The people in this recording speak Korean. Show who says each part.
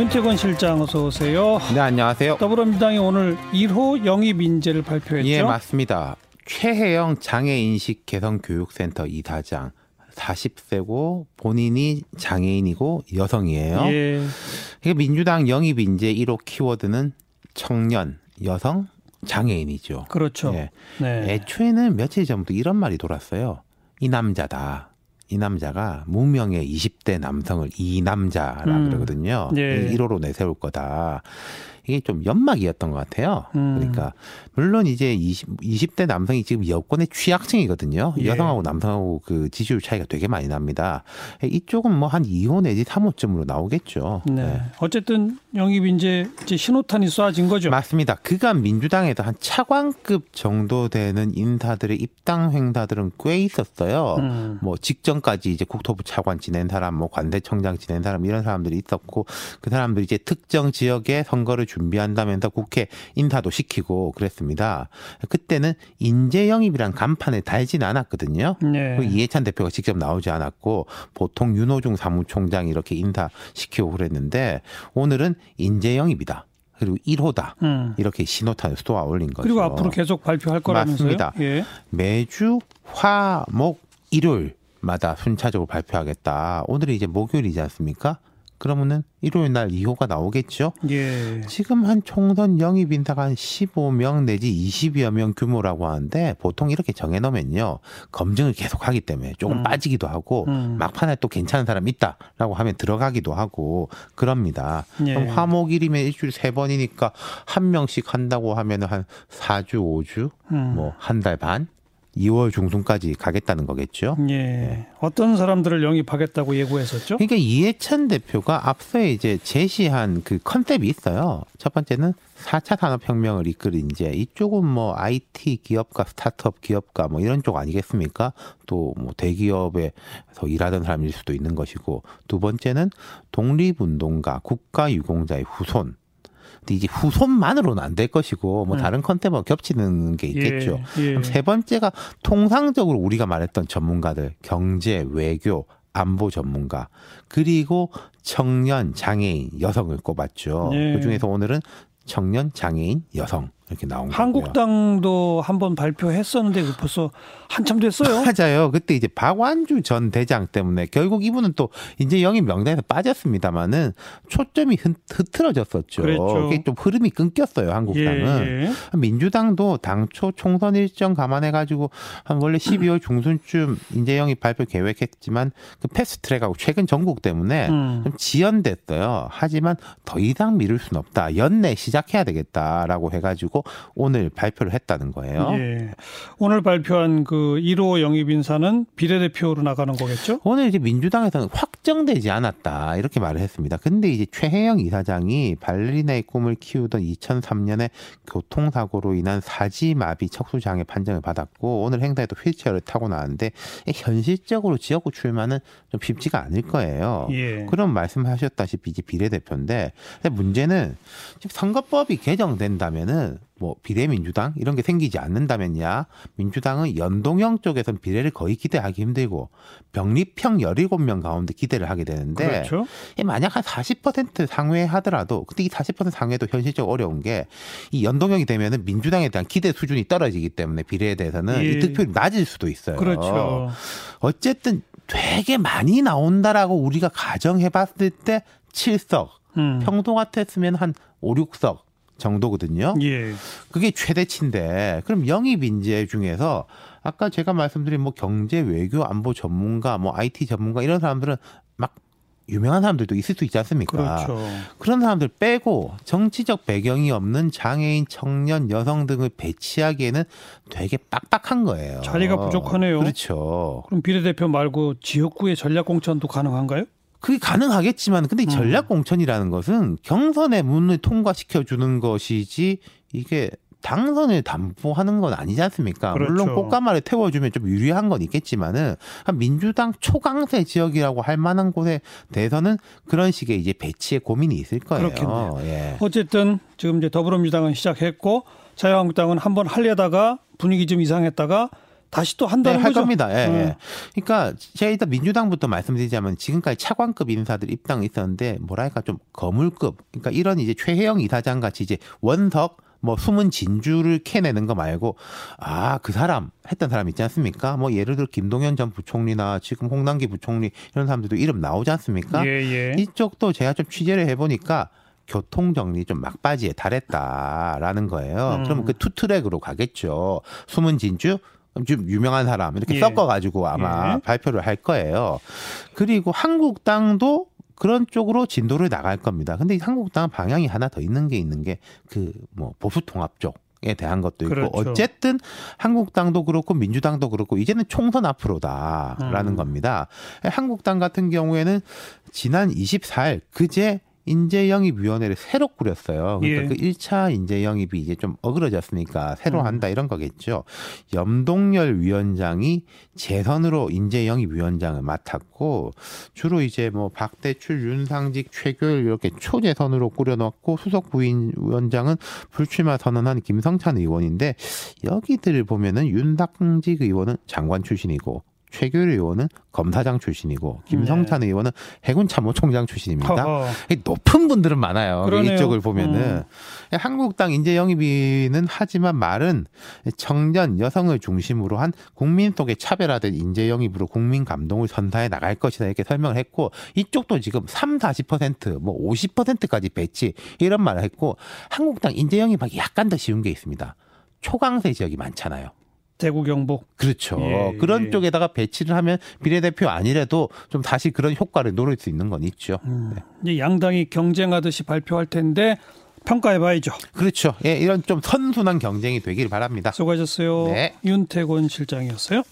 Speaker 1: 윤태권 실장 어서 오세요.
Speaker 2: 네, 안녕하세요.
Speaker 1: 더불어민주당이 오늘 1호 영입 인재를 발표했죠.
Speaker 2: 예, 맞습니다. 최혜영 장애인식 개선교육센터 이사장 40세고 본인이 장애인이고 여성이에요.
Speaker 1: 예.
Speaker 2: 이게 민주당 영입 인재 1호 키워드는 청년, 여성, 장애인이죠.
Speaker 1: 그렇죠.
Speaker 2: 예.
Speaker 1: 네.
Speaker 2: 애초에는 며칠 전부터 이런 말이 돌았어요. 이 남자다. 이 남자가 무명의 20대 남성을 이 남자라
Speaker 1: 음.
Speaker 2: 그러거든요.
Speaker 1: 예.
Speaker 2: 1호로 내세울 거다. 이게 좀 연막이었던 것 같아요.
Speaker 1: 음.
Speaker 2: 그러니까 물론 이제 20, 20대 남성이 지금 여권의 취약층이거든요.
Speaker 1: 예.
Speaker 2: 여성하고 남성하고 그 지지율 차이가 되게 많이 납니다. 이쪽은 뭐 한 2호 내지 3호쯤으로 나오겠죠.
Speaker 1: 네. 어쨌든 영입 인재 이제 신호탄이 쏴진 거죠.
Speaker 2: 맞습니다. 그간 민주당에도 한 차관급 정도 되는 인사들의 입당 행사들은 꽤 있었어요.
Speaker 1: 음.
Speaker 2: 뭐 직전까지 이제 국토부 차관 지낸 사람, 뭐 관대청장 지낸 사람 이런 사람들이 있었고 그 사람들이 이제 특정 지역에 선거를 준비한다면서 국회 인사도 시키고 그랬습니다. 그때는 인재 영입이란 간판에 달지는 않았거든요.
Speaker 1: 네.
Speaker 2: 그 이해찬 대표가 직접 나오지 않았고 보통 윤호중 사무총장이 이렇게 인사시키고 그랬는데 오늘은 인재 영입이다. 그리고 1호다.
Speaker 1: 음.
Speaker 2: 이렇게 신호탄을 쏘아 올린 거죠.
Speaker 1: 그리고 앞으로 계속 발표할 거라면서요.
Speaker 2: 맞습니다.
Speaker 1: 예.
Speaker 2: 매주 화, 목, 일요일 마다 순차적으로 발표하겠다. 오늘이 이제 목요일이지 않습니까? 그러면은 일요일 날 2호가 나오겠죠?
Speaker 1: 예.
Speaker 2: 지금 한 총선 영입 인사가 한 15명 내지 20여 명 규모라고 하는데 보통 이렇게 정해놓으면요. 검증을 계속 하기 때문에 조금
Speaker 1: 음.
Speaker 2: 빠지기도 하고
Speaker 1: 음.
Speaker 2: 막판에 또 괜찮은 사람 있다라고 하면 들어가기도 하고 그럽니다.
Speaker 1: 예.
Speaker 2: 그럼 화목일이면 일주일 세 번이니까 한 명씩 한다고 하면은 한 4주, 5주,
Speaker 1: 음.
Speaker 2: 뭐한 달 반, 2월 중순까지 가겠다는 거겠죠.
Speaker 1: 예. 어떤 사람들을 영입하겠다고 예고했었죠?
Speaker 2: 그러니까 이해찬 대표가 앞서에 이제 제시한 그 컨셉이 있어요. 첫 번째는 4차 산업혁명을 이끌 이제 이쪽은 뭐 IT 기업가 스타트업 기업가 뭐 이런 쪽 아니겠습니까? 또 뭐 대기업에서 일하던 사람일 수도 있는 것이고 두 번째는 독립운동가 국가유공자의 후손. 근데 이제 후손만으로는 안 될 것이고 뭐
Speaker 1: 음.
Speaker 2: 다른 컨셉과 겹치는 게 있겠죠.
Speaker 1: 예. 예.
Speaker 2: 세 번째가 통상적으로 우리가 말했던 전문가들 경제, 외교, 안보 전문가 그리고 청년, 장애인, 여성을 꼽았죠.
Speaker 1: 예.
Speaker 2: 그 중에서 오늘은 청년, 장애인, 여성 이렇게 나온.
Speaker 1: 한국당도 한번 발표했었는데 그 벌써 한참 됐어요.
Speaker 2: 맞아요. 그때 이제 박완주 전 대장 때문에 결국 이분은 또 이제 영입 명단에서 빠졌습니다만은 초점이 흐, 흐트러졌었죠.
Speaker 1: 그랬죠.
Speaker 2: 그게 좀 흐름이 끊겼어요. 한국당은.
Speaker 1: 예.
Speaker 2: 민주당도 당초 총선 일정 감안해 가지고 한 원래 12월 중순쯤 인재 영입 발표 계획했지만 그 패스트트랙하고 최근 전국 때문에
Speaker 1: 음.
Speaker 2: 좀 지연됐어요. 하지만 더 이상 미룰 수는 없다. 연내 시작해야 되겠다라고 해가지고 오늘 발표를 했다는 거예요.
Speaker 1: 예. 오늘 발표한 그 1호 영입 인사는 비례대표로 나가는 거겠죠?
Speaker 2: 오늘 이제 민주당에서는 확정되지 않았다 이렇게 말을 했습니다. 근데 이제 최혜영 이사장이 발레리나의 꿈을 키우던 2003년에 교통사고로 인한 사지마비 척수장애 판정을 받았고 오늘 행사에도 휠체어를 타고 나왔는데 현실적으로 지역구 출마는 좀 쉽지가 않을 거예요.
Speaker 1: 예.
Speaker 2: 그런 말씀하셨다시피 이제 비례대표인데 문제는 지금 선거법이 개정된다면은 뭐 비례민주당 이런 게 생기지 않는다면야 민주당은 연동형 쪽에선 비례를 거의 기대하기 힘들고 병립형 17명 가운데 기대를 하게 되는데
Speaker 1: 그렇죠.
Speaker 2: 이 만약 한 40% 상회 하더라도 근데 이 40% 상회도 현실적으로 어려운 게 이 연동형이 되면은 민주당에 대한 기대 수준이 떨어지기 때문에 비례에 대해서는
Speaker 1: 예.
Speaker 2: 이 득표율이 낮을 수도 있어요.
Speaker 1: 그렇죠.
Speaker 2: 어쨌든 되게 많이 나온다라고 우리가 가정해 봤을 때 7석,
Speaker 1: 음.
Speaker 2: 평소 같았으면 한 5, 6석 정도거든요.
Speaker 1: 예.
Speaker 2: 그게 최대치인데 그럼 영입 인재 중에서 아까 제가 말씀드린 뭐 경제, 외교, 안보 전문가, 뭐 IT 전문가 이런 사람들은 막 유명한 사람들도 있을 수 있지 않습니까?
Speaker 1: 그렇죠.
Speaker 2: 그런 사람들 빼고 정치적 배경이 없는 장애인, 청년, 여성 등을 배치하기에는 되게 빡빡한 거예요.
Speaker 1: 자리가 부족하네요.
Speaker 2: 그렇죠.
Speaker 1: 그럼 비례대표 말고 지역구의 전략 공천도 가능한가요?
Speaker 2: 그게 가능하겠지만 근데 이
Speaker 1: 음.
Speaker 2: 전략 공천이라는 것은 경선의 문을 통과시켜 주는 것이지 이게 당선을 담보하는 건 아니지 않습니까?
Speaker 1: 그렇죠.
Speaker 2: 물론 꽃가마를 태워주면 좀 유리한 건 있겠지만은 한 민주당 초강세 지역이라고 할 만한 곳에 대해서는 그런 식의 이제 배치의 고민이 있을 거예요.
Speaker 1: 그렇겠네요.
Speaker 2: 예.
Speaker 1: 어쨌든 지금 이제 더불어민주당은 시작했고 자유한국당은 한번 하려다가 분위기 좀 이상했다가 다시 또
Speaker 2: 네,
Speaker 1: 한다는
Speaker 2: 할
Speaker 1: 거죠.
Speaker 2: 겁니다. 예,
Speaker 1: 어.
Speaker 2: 예. 그러니까 제가 일단 민주당부터 말씀드리자면 지금까지 차관급 인사들 입당이 있었는데 뭐랄까 좀 거물급. 그러니까 이런 이제 최혜영 이사장 같이 이제 원석 뭐 숨은 진주를 캐내는 거 말고 아 그 사람 했던 사람 있지 않습니까? 뭐 예를 들어 김동연 전 부총리나 지금 홍남기 부총리 이런 사람들도 이름 나오지 않습니까?
Speaker 1: 예, 예.
Speaker 2: 이쪽도 제가 좀 취재를 해보니까 교통 정리 좀 막바지에 달했다라는 거예요.
Speaker 1: 음.
Speaker 2: 그러면 그 투트랙으로 가겠죠. 숨은 진주 좀 유명한 사람 이렇게
Speaker 1: 예.
Speaker 2: 섞어가지고 아마
Speaker 1: 예.
Speaker 2: 발표를 할 거예요. 그리고 한국당도 그런 쪽으로 진도를 나갈 겁니다. 근데 이 한국당은 방향이 하나 더 있는 게 있는 게 그 뭐 보수 통합 쪽. 에 대한 것도 있고
Speaker 1: 그렇죠.
Speaker 2: 어쨌든 한국당도 그렇고 민주당도 그렇고 이제는 총선 앞으로다라는
Speaker 1: 음.
Speaker 2: 겁니다. 한국당 같은 경우에는 지난 24일 그제 인재 영입 위원회를 새로 꾸렸어요. 그러니까
Speaker 1: 예.
Speaker 2: 그 1차 인재 영입이 이제 좀 어그러졌으니까 새로
Speaker 1: 음.
Speaker 2: 한다 이런 거겠죠. 염동열 위원장이 재선으로 인재 영입 위원장을 맡았고 주로 이제 뭐 박대출, 윤상직, 최교일 이렇게 초재선으로 꾸려놓고 수석 부위원장은 불출마 선언한 김성찬 의원인데 여기들을 보면은 윤상직 의원은 장관 출신이고 최교일 의원은 검사장 출신이고 김성찬 의원은 해군 참모총장 출신입니다.
Speaker 1: 네. 허허.
Speaker 2: 이 높은 분들은 많아요.
Speaker 1: 그러네요.
Speaker 2: 이쪽을 보면은
Speaker 1: 음.
Speaker 2: 한국당 인재 영입위는 하지만 말은 청년 여성을 중심으로 한 국민 속에 차별화된 인재 영입으로 국민 감동을 선사해 나갈 것이다 이렇게 설명을 했고 이쪽도 지금 3, 40%뭐 50%까지 배치 이런 말을 했고 한국당 인재 영입하기 약간 더 쉬운 게 있습니다. 초강세 지역이 많잖아요.
Speaker 1: 대구 경북.
Speaker 2: 그렇죠.
Speaker 1: 예,
Speaker 2: 그런
Speaker 1: 예.
Speaker 2: 쪽에다가 배치를 하면 비례대표 아니래도 좀 다시 그런 효과를 노릴 수 있는 건 있죠.
Speaker 1: 음. 이제 양당이 경쟁하듯이 발표할 텐데 평가해봐야죠.
Speaker 2: 그렇죠. 예, 이런 좀 선순환 경쟁이 되길 바랍니다.
Speaker 1: 수고하셨어요.
Speaker 2: 네.
Speaker 1: 윤태곤 실장이었어요.